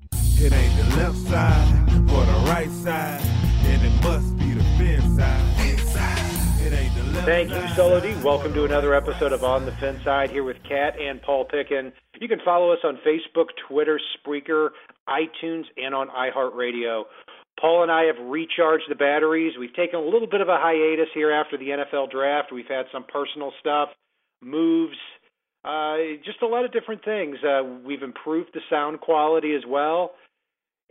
It ain't the left side or the right side, and it must be the fin side. It ain't the left Thank you, side. Welcome to another episode of On the Fin Side here with Kat and Paul Pickin. You can follow us on Facebook, Twitter, Spreaker, iTunes, and on iHeartRadio. Paul and I have recharged the batteries. We've taken a little bit of a hiatus here after the NFL draft. We've had some personal stuff, moves, uh, just a lot of different things. Uh, we've improved the sound quality as well.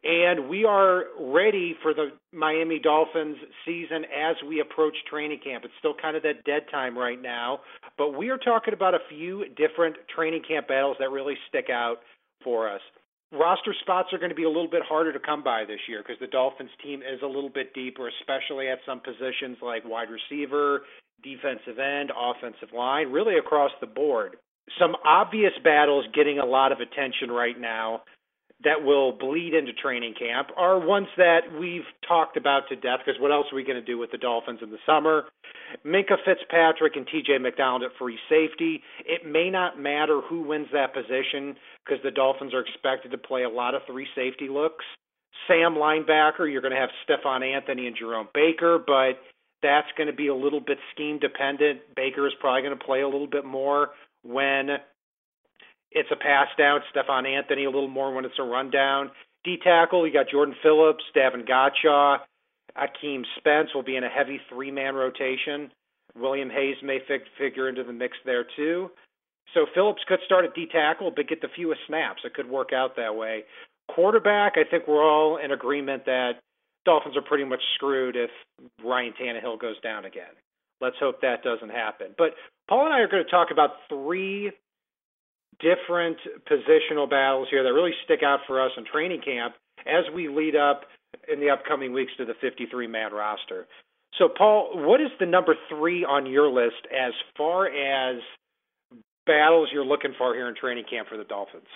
And we are ready for the Miami Dolphins season as we approach training camp. It's still kind of that dead time right now, but we are talking about a few different training camp battles that really stick out for us. Roster spots are going to be a little bit harder to come by this year because the Dolphins team is a little bit deeper, especially at some positions like wide receiver, defensive end, offensive line, really across the board. Some obvious battles getting a lot of attention right now that will bleed into training camp are ones that we've talked about to death because what else are we going to do with the Dolphins in the summer? Minkah Fitzpatrick and TJ McDonald at free safety. It may not matter who wins that position because the Dolphins are expected to play a lot of three safety looks. Sam linebacker, you're going to have Stephone Anthony and Jerome Baker, but that's going to be a little bit scheme dependent. Baker is probably going to play a little bit more when it's a pass down. Stephone Anthony a little more when it's a rundown. D tackle, you got Jordan Phillips, Davon Godchaux, Akeem Spence will be in a heavy three man rotation. William Hayes may fig- figure into the mix there too. So Phillips could start at D tackle, but get the fewest snaps. It could work out that way. Quarterback, I think we're all in agreement that Dolphins are pretty much screwed if Ryan Tannehill goes down again. Let's hope that doesn't happen. But Paul and I are going to talk about three different positional battles here that really stick out for us in training camp as we lead up in the upcoming weeks to the 53 man roster. So, Paul, what is the number three on your list as far as battles you're looking for here in training camp for the Dolphins?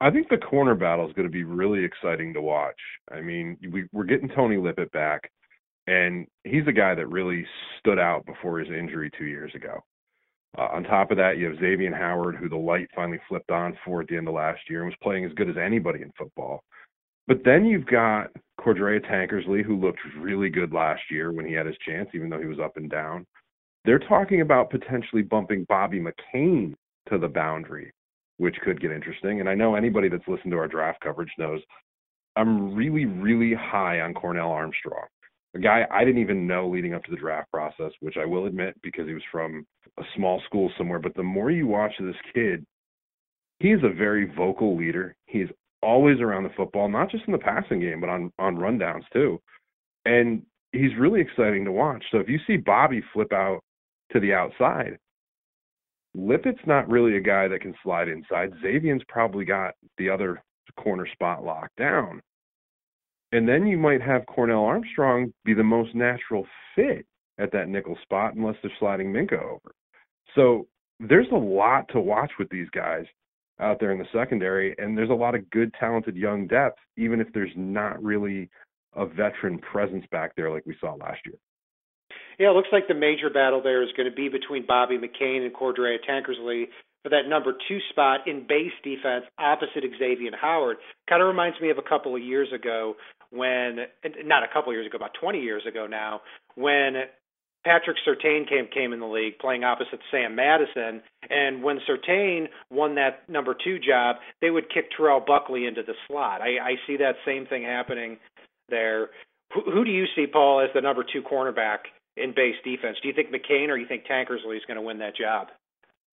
I think the corner battle is going to be really exciting to watch. I mean, we, we're getting Tony Lippett back, and he's a guy that really stood out before his injury two years ago. Uh, on top of that, you have Xavier Howard, who the light finally flipped on for at the end of last year and was playing as good as anybody in football. But then you've got Cordrea Tankersley, who looked really good last year when he had his chance, even though he was up and down. They're talking about potentially bumping Bobby McCain to the boundary, which could get interesting. And I know anybody that's listened to our draft coverage knows I'm really, really high on Cornell Armstrong a guy I didn't even know leading up to the draft process, which I will admit because he was from a small school somewhere. But the more you watch this kid, he is a very vocal leader. He's always around the football, not just in the passing game, but on on rundowns too. And he's really exciting to watch. So if you see Bobby flip out to the outside, Lippett's not really a guy that can slide inside. Xavier's probably got the other corner spot locked down. And then you might have Cornell Armstrong be the most natural fit at that nickel spot unless they're sliding Minkah over. So there's a lot to watch with these guys out there in the secondary, and there's a lot of good, talented young depth, even if there's not really a veteran presence back there like we saw last year. Yeah, it looks like the major battle there is going to be between Bobby McCain and Cordrea Tankersley for that number two spot in base defense opposite Xavier Howard. Kind of reminds me of a couple of years ago when, not a couple of years ago, about 20 years ago now, when Patrick Surtain came came in the league playing opposite Sam Madison, and when Surtain won that number two job, they would kick Terrell Buckley into the slot. I, I see that same thing happening there. Who, who do you see, Paul, as the number two cornerback in base defense? Do you think McCain or you think Tankersley is going to win that job?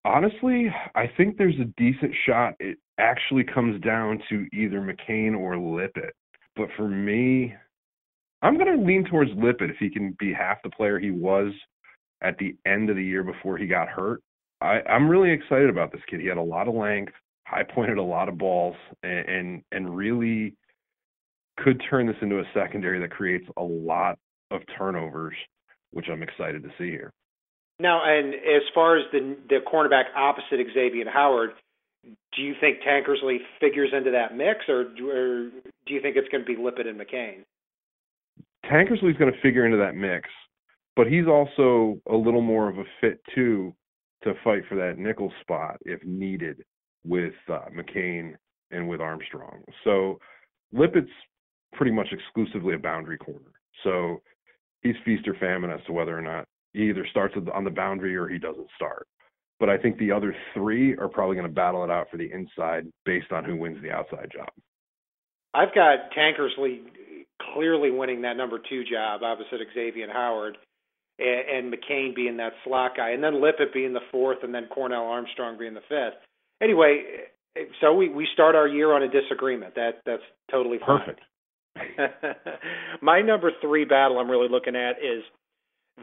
Honestly, I think there's a decent shot. It actually comes down to either McCain or Lippett. But for me, I'm going to lean towards Lippett if he can be half the player he was at the end of the year before he got hurt. I, I'm really excited about this kid. He had a lot of length. high pointed a lot of balls and, and and really could turn this into a secondary that creates a lot of turnovers, which I'm excited to see here. Now, and as far as the the cornerback opposite Xavier Howard, do you think Tankersley figures into that mix, or, or do you think it's going to be Lippett and McCain? Tankersley's going to figure into that mix, but he's also a little more of a fit too to fight for that nickel spot if needed with uh, McCain and with Armstrong. So Lippett's pretty much exclusively a boundary corner. So he's feast or famine as to whether or not he either starts on the boundary or he doesn't start. But I think the other three are probably going to battle it out for the inside based on who wins the outside job. I've got Tankersley clearly winning that number two job opposite Xavier Howard, and, and McCain being that slot guy, and then Lippett being the fourth, and then Cornell Armstrong being the fifth. Anyway, so we we start our year on a disagreement. That that's totally fine. perfect. My number three battle I'm really looking at is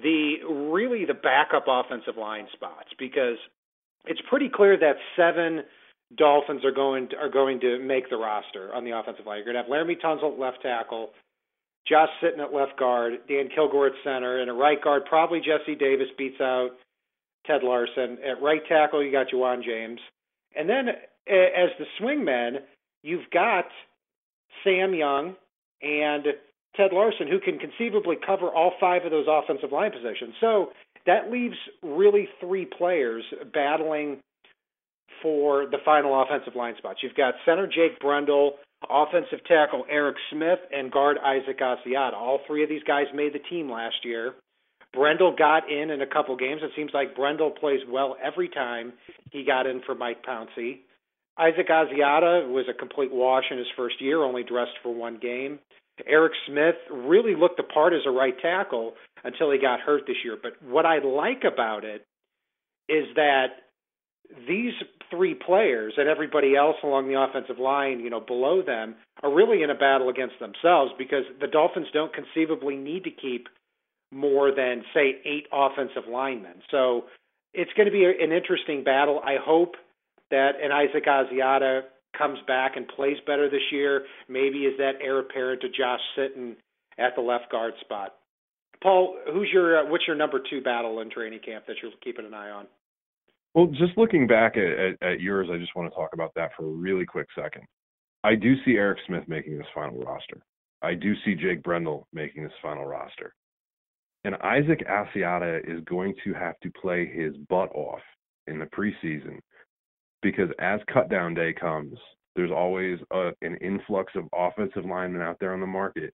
the really the backup offensive line spots because it's pretty clear that seven Dolphins are going to, are going to make the roster on the offensive line. You're going to have Laremy Tunsil at left tackle, Josh Sitton at left guard, Dan Kilgore at center, and at right guard probably Jesse Davis beats out Ted Larsen At right tackle you got Ja'Wuan James, and then as the swingman you've got Sam Young and Ted Larsen, who can conceivably cover all five of those offensive line positions. So that leaves really three players battling for the final offensive line spots. You've got center Jake Brendel, offensive tackle Eric Smith, and guard Isaac Asiata. All three of these guys made the team last year. Brendel got in in a couple games. It seems like Brendel plays well every time he got in for Mike Pouncey. Isaac Asiata was a complete wash in his first year, only dressed for one game. Eric Smith really looked the part as a right tackle until he got hurt this year. But what I like about it is that these three players and everybody else along the offensive line, you know, below them, are really in a battle against themselves because the Dolphins don't conceivably need to keep more than say eight offensive linemen. So it's going to be an interesting battle. I hope that an Isaac Asiata comes back and plays better this year, maybe is that heir apparent to Josh Sitton at the left guard spot. Paul, who's your uh, what's your number two battle in training camp that you're keeping an eye on? Well, just looking back at, at, at yours, I just want to talk about that for a really quick second. I do see Eric Smith making this final roster. I do see Jake Brendel making this final roster. And Isaac Asiata is going to have to play his butt off in the preseason because as cut down day comes, there's always a, an influx of offensive linemen out there on the market.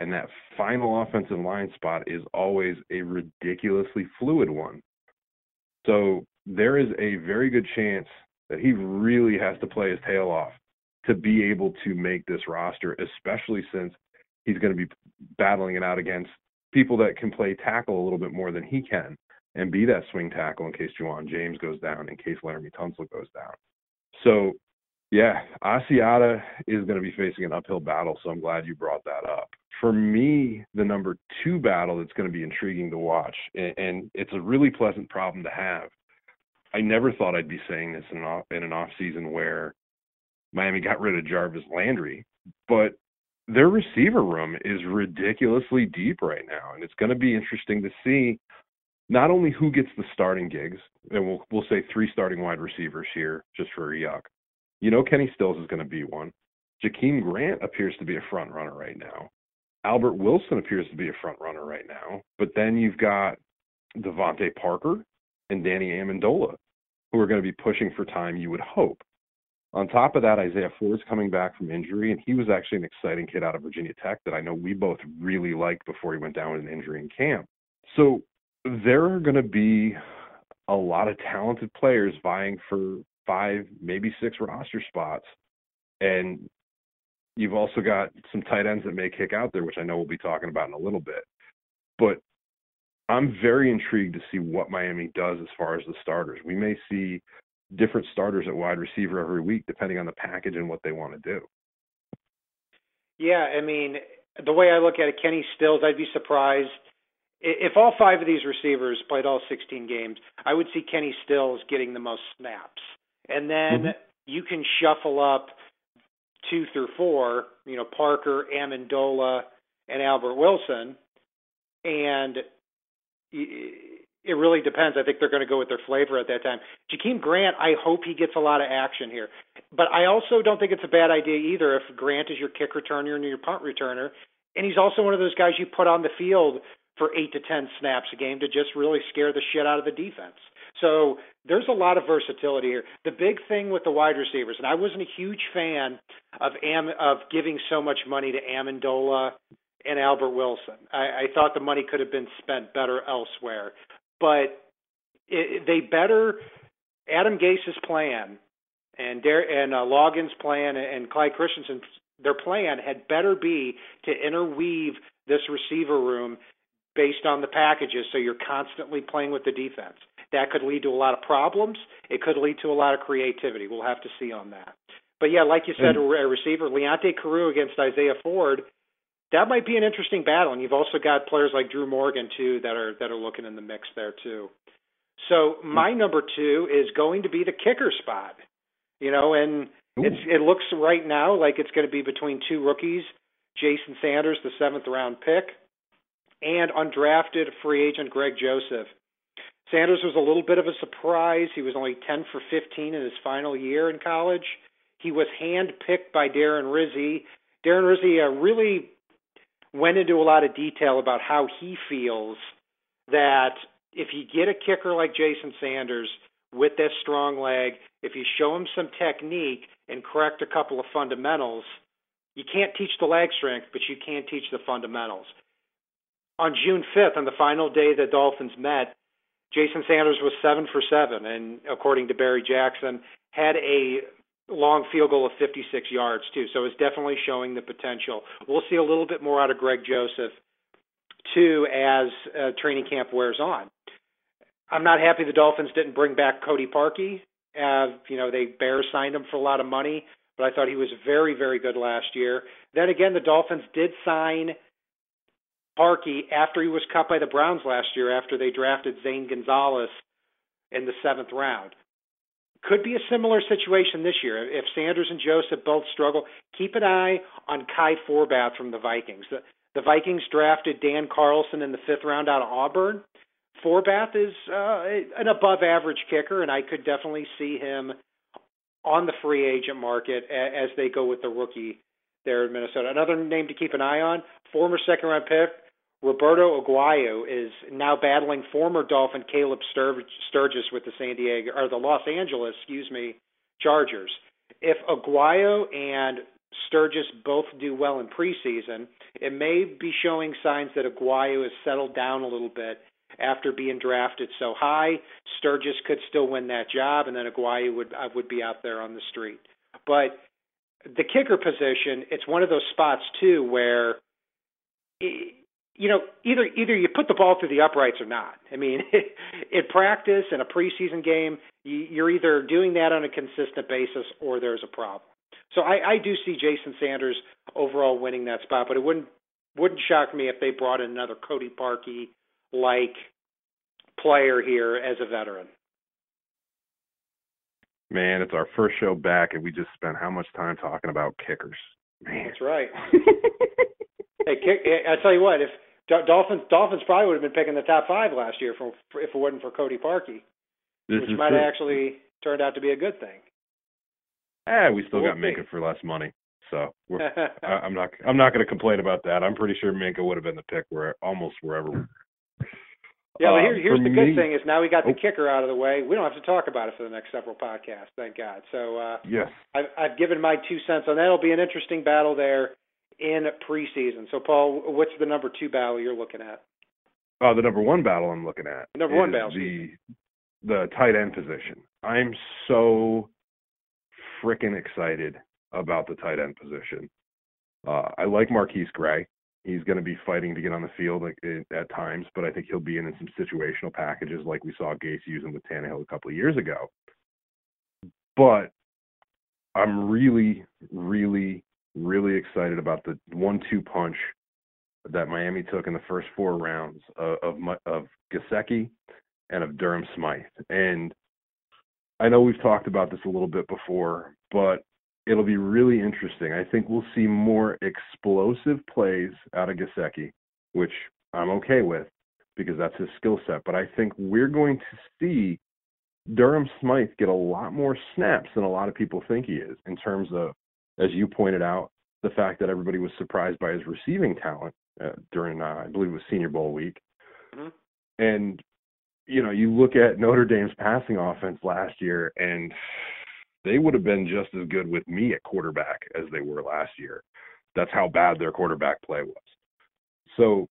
And that final offensive line spot is always a ridiculously fluid one. So there is a very good chance that he really has to play his tail off to be able to make this roster, especially since he's going to be battling it out against people that can play tackle a little bit more than he can and be that swing tackle in case Ja'Wuan James goes down, in case Laremy Tunsil goes down. So, yeah, Asiata is going to be facing an uphill battle, so I'm glad you brought that up. For me, the number two battle that's going to be intriguing to watch, and, and it's a really pleasant problem to have. I never thought I'd be saying this in an off, in an off season where Miami got rid of Jarvis Landry, but their receiver room is ridiculously deep right now, and it's going to be interesting to see not only who gets the starting gigs, and we'll we'll say three starting wide receivers here just for yuck. You know Kenny Stills is going to be one. Jakeem Grant appears to be a front runner right now. Albert Wilson appears to be a front runner right now. But then you've got DeVante Parker and Danny Amendola, who are going to be pushing for time, you would hope. On top of that, Isaiah Ford's coming back from injury, and he was actually an exciting kid out of Virginia Tech that I know we both really liked before he went down with an injury in camp. So there are going to be a lot of talented players vying for five, maybe six roster spots. And you've also got some tight ends that may kick out there, which I know we'll be talking about in a little bit. But I'm very intrigued to see what Miami does as far as the starters. We may see different starters at wide receiver every week, depending on the package and what they want to do. Yeah, I mean, the way I look at it, Kenny Stills, I'd be surprised if all five of these receivers played all 16 games, I would see Kenny Stills getting the most snaps. And then mm-hmm. you can shuffle up two through four, you know, Parker, Amendola, and Albert Wilson, and it really depends. I think they're going to go with their flavor at that time. Jakeem Grant, I hope he gets a lot of action here, but I also don't think it's a bad idea either if Grant is your kick returner and your punt returner, and he's also one of those guys you put on the field for eight to ten snaps a game to just really scare the shit out of the defense. So there's a lot of versatility here. The big thing with the wide receivers, and I wasn't a huge fan of Am of giving so much money to Amendola and Albert Wilson. I, I thought the money could have been spent better elsewhere, but it, they better Adam Gase's plan and Dar- and uh, Loggains's plan and Clyde Christensen's their plan had better be to interweave this receiver room based on the packages so you're constantly playing with the defense. That could lead to a lot of problems. It could lead to a lot of creativity. We'll have to see on that. But yeah, like you said, a receiver, Leonte Carroo against Isaiah Ford, that might be an interesting battle. And you've also got players like Drew Morgan too that are that are looking in the mix there too. So my number two is going to be the kicker spot. You know, and Ooh. it's it looks right now like it's going to be between two rookies, Jason Sanders, the seventh round pick, and undrafted free agent Greg Joseph. Sanders was a little bit of a surprise. He was only 10 for 15 in his final year in college. He was handpicked by Darren Rizzi. Darren Rizzi uh, really went into a lot of detail about how he feels that if you get a kicker like Jason Sanders with this strong leg, if you show him some technique and correct a couple of fundamentals, you can't teach the leg strength, but you can teach the fundamentals. On June 5th, on the final day the Dolphins met, Jason Sanders was seven for seven, and according to Barry Jackson, had a long field goal of 56 yards too. So it's definitely showing the potential. We'll see a little bit more out of Greg Joseph too as uh, training camp wears on. I'm not happy the Dolphins didn't bring back Cody Parkey. Uh, you know, they bear signed him for a lot of money, but I thought he was very, very good last year. Then again, the Dolphins did sign Parkey after he was cut by the Browns last year after they drafted Zane Gonzalez in the seventh round. Could be a similar situation this year. If Sanders and Joseph both struggle, keep an eye on Kai Forbath from the Vikings. The, the Vikings drafted Dan Carlson in the fifth round out of Auburn. Forbath is uh, an above average kicker, and I could definitely see him on the free agent market as they go with the rookie there in Minnesota. Another name to keep an eye on, former second round pick Roberto Aguayo is now battling former Dolphin Caleb Sturgis with the San Diego or the Los Angeles, excuse me, Chargers. If Aguayo and Sturgis both do well in preseason, it may be showing signs that Aguayo has settled down a little bit after being drafted so high. Sturgis could still win that job, and then Aguayo would uh, would be out there on the street. But the kicker position, it's one of those spots too where. It, you know, either either you put the ball through the uprights or not. I mean, in practice in a preseason game, you're either doing that on a consistent basis or there's a problem. So I, I do see Jason Sanders overall winning that spot, but it wouldn't wouldn't shock me if they brought in another Cody Parkey like player here as a veteran. Man, it's our first show back, and we just spent how much time talking about kickers? Man, that's right. hey, kick, I tell you what, if Dolphins Dolphins probably would have been picking the top five last year for, if it wasn't for Cody Parkey, this which might have actually turned out to be a good thing. Eh, we still we'll got Minkah for less money, so I, I'm not I'm not going to complain about that. I'm pretty sure Minkah would have been the pick where almost wherever. Yeah, well, here, um, here's the good me, thing is now we got the oh, kicker out of the way. We don't have to talk about it for the next several podcasts, thank God. So uh, yes, I've, I've given my two cents on that. It'll be an interesting battle there in preseason. So, Paul, what's the number two battle you're looking at? Uh, the number one battle I'm looking at. The number one battle. The the tight end position. I'm so freaking excited about the tight end position. Uh, I like MarQueis Gray. He's going to be fighting to get on the field at times, but I think he'll be in some situational packages like we saw Gase using with Tannehill a couple of years ago. But I'm really, really really excited about the one-two punch that Miami took in the first four rounds of of, of Gesicki and of Durham Smythe. And I know we've talked about this a little bit before, but it'll be really interesting. I think we'll see more explosive plays out of Gesicki, which I'm okay with because that's his skill set. But I think we're going to see Durham Smythe get a lot more snaps than a lot of people think he is in terms of, as you pointed out, the fact that everybody was surprised by his receiving talent uh, during, uh, I believe it was Senior Bowl week. Mm-hmm. And, you know, you look at Notre Dame's passing offense last year, and they would have been just as good with me at quarterback as they were last year. That's how bad their quarterback play was. So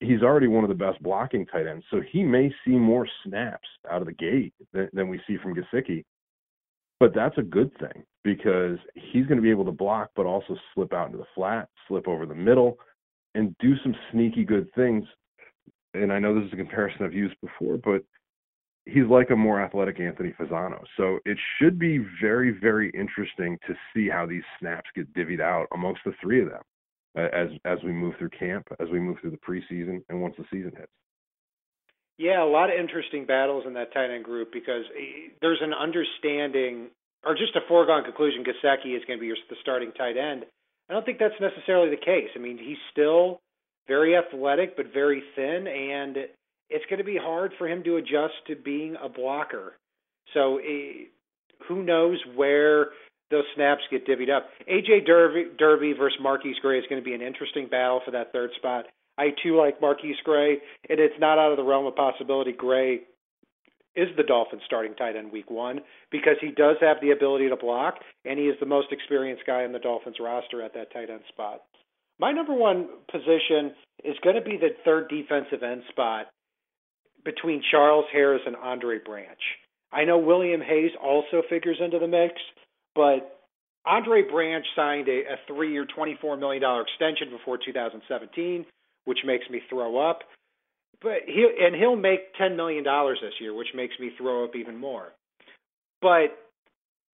he's already one of the best blocking tight ends, so he may see more snaps out of the gate than, than we see from Gesicki. But that's a good thing because he's going to be able to block, but also slip out into the flat, slip over the middle, and do some sneaky good things. And I know this is a comparison I've used before, but he's like a more athletic Anthony Fasano. So it should be very, very interesting to see how these snaps get divvied out amongst the three of them uh, as as we move through camp, as we move through the preseason, and once the season hits. Yeah, a lot of interesting battles in that tight end group because eh, there's an understanding, or just a foregone conclusion, Gesicki is going to be your, the starting tight end. I don't think that's necessarily the case. I mean, he's still very athletic, but very thin, and it's going to be hard for him to adjust to being a blocker. So, uh, who knows where those snaps get divvied up. AJ Derby, Derby versus MarQueis Gray is going to be an interesting battle for that third spot. I too like MarQueis Gray, and it's not out of the realm of possibility Gray is the Dolphins starting tight end week one because he does have the ability to block, and he is the most experienced guy in the Dolphins roster at that tight end spot. My number one position is going to be the third defensive end spot between Charles Harris and Andre Branch. I know William Hayes also figures into the mix, but Andre Branch signed a, a three year, $24 million extension before 2017, which makes me throw up. But he and he'll make $10 million this year, which makes me throw up even more. But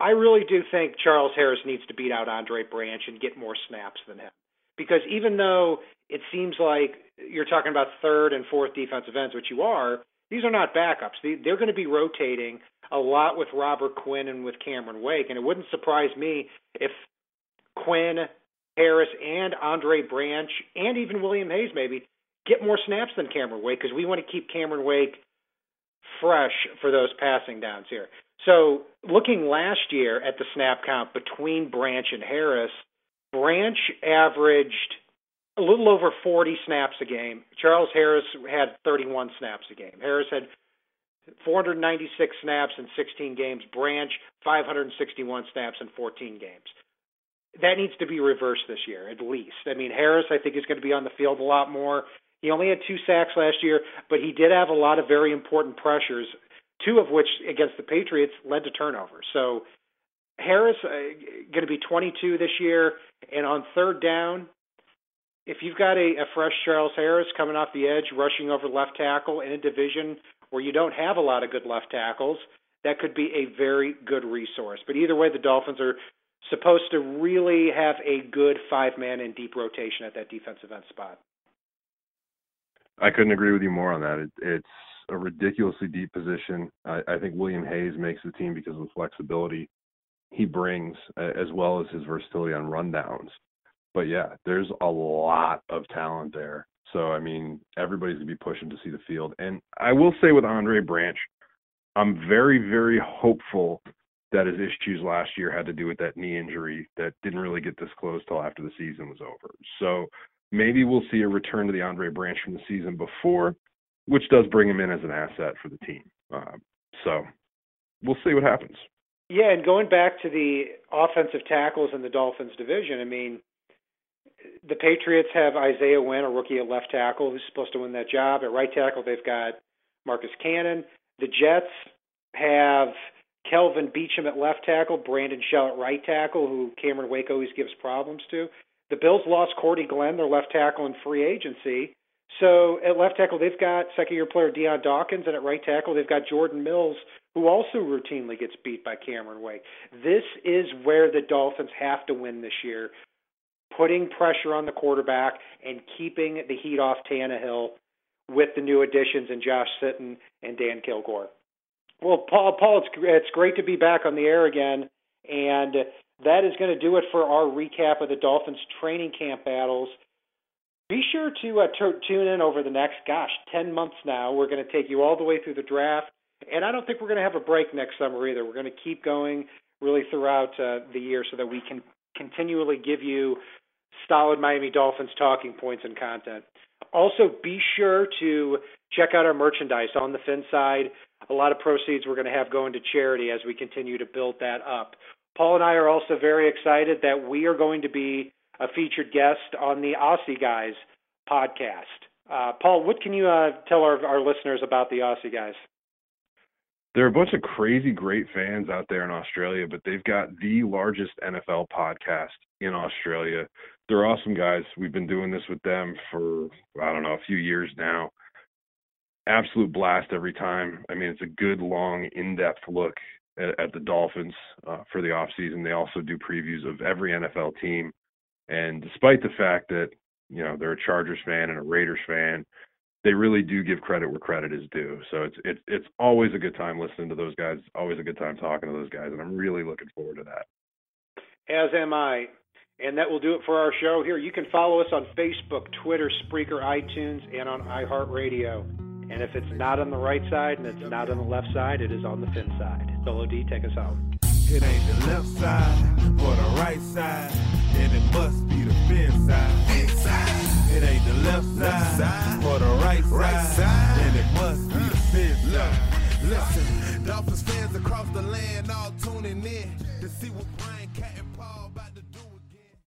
I really do think Charles Harris needs to beat out Andre Branch and get more snaps than him. Because even though it seems like you're talking about third and fourth defensive ends, which you are, these are not backups. They're going to be rotating a lot with Robert Quinn and with Cameron Wake, and it wouldn't surprise me if Quinn, Harris, and Andre Branch, and even William Hayes maybe get more snaps than Cameron Wake because we want to keep Cameron Wake fresh for those passing downs here. So looking last year at the snap count between Branch and Harris, Branch averaged a little over 40 snaps a game. Charles Harris had 31 snaps a game. Harris had 496 snaps in 16 games. Branch 561 snaps in 14 games. That needs to be reversed this year, at least. I mean, Harris, I think, is going to be on the field a lot more. He only had two sacks last year, but he did have a lot of very important pressures, two of which against the Patriots led to turnovers. So Harris uh, going to be 22 this year, and on third down, if you've got a, a fresh Charles Harris coming off the edge, rushing over left tackle in a division where you don't have a lot of good left tackles, that could be a very good resource. But either way, the Dolphins are supposed to really have a good five man in deep rotation at that defensive end spot. I couldn't agree with you more on that. It, it's a ridiculously deep position. I, I think William Hayes makes the team because of the flexibility he brings, as well as his versatility on rundowns. But yeah, there's a lot of talent there. So I mean, everybody's gonna be pushing to see the field. And I will say with Andre Branch, I'm very, very hopeful that his issues last year had to do with that knee injury that didn't really get disclosed till after the season was over. So maybe we'll see a return to the Andre Branch from the season before, which does bring him in as an asset for the team. Uh, so we'll see what happens. Yeah, and going back to the offensive tackles in the Dolphins division, I mean, the Patriots have Isaiah Wynn, a rookie at left tackle, who's supposed to win that job. At right tackle, they've got Marcus Cannon. The Jets have Kelvin Beachum at left tackle, Brandon Shell at right tackle, who Cameron Wake always gives problems to. The Bills lost Cordy Glenn, their left tackle, in free agency. So at left tackle, they've got second year player Dion Dawkins, and at right tackle, they've got Jordan Mills, who also routinely gets beat by Cameron Wake. This is where the Dolphins have to win this year putting pressure on the quarterback and keeping the heat off Tannehill with the new additions in Josh Sitton and Dan Kilgore. Well, Paul, Paul, it's it's great to be back on the air again, and that is going to do it for our recap of the Dolphins training camp battles. Be sure to uh, t- tune in over the next, gosh, 10 months now. We're going to take you all the way through the draft. And I don't think we're going to have a break next summer either. We're going to keep going really throughout uh, the year so that we can continually give you solid Miami Dolphins talking points and content. Also, be sure to check out our merchandise on the Fin side. A lot of proceeds we're going to have going to charity as we continue to build that up. Paul and I are also very excited that we are going to be a featured guest on the Aussie Guys podcast. Uh, Paul, what can you uh, tell our, our listeners about the Aussie Guys? There are a bunch of crazy great fans out there in Australia, but they've got the largest NFL podcast in Australia. They're awesome guys. We've been doing this with them for, I don't know, a few years now. Absolute blast every time. I mean, it's a good, long, in depth look at, at the Dolphins uh, for the offseason. They also do previews of every NFL team and despite the fact that you know they're a Chargers fan and a Raiders fan, they really do give credit where credit is due. So it's it's it's always a good time listening to those guys. Always a good time talking to those guys, and I'm really looking forward to that. As am I. And that will do it for our show here. You can follow us on Facebook, Twitter, Spreaker, iTunes, and on iHeartRadio. And if it's not on the right side and it's not on the left side, it is on the fin side. Solo D, take us home. It ain't the left side or the right side, and it must be the fin side. Inside. It ain't the left side, side or the right, right side, side, and it must be the fin side. Listen, Dolphins fans across the land all tuning in to see what Brian Cat and Paul about to do again.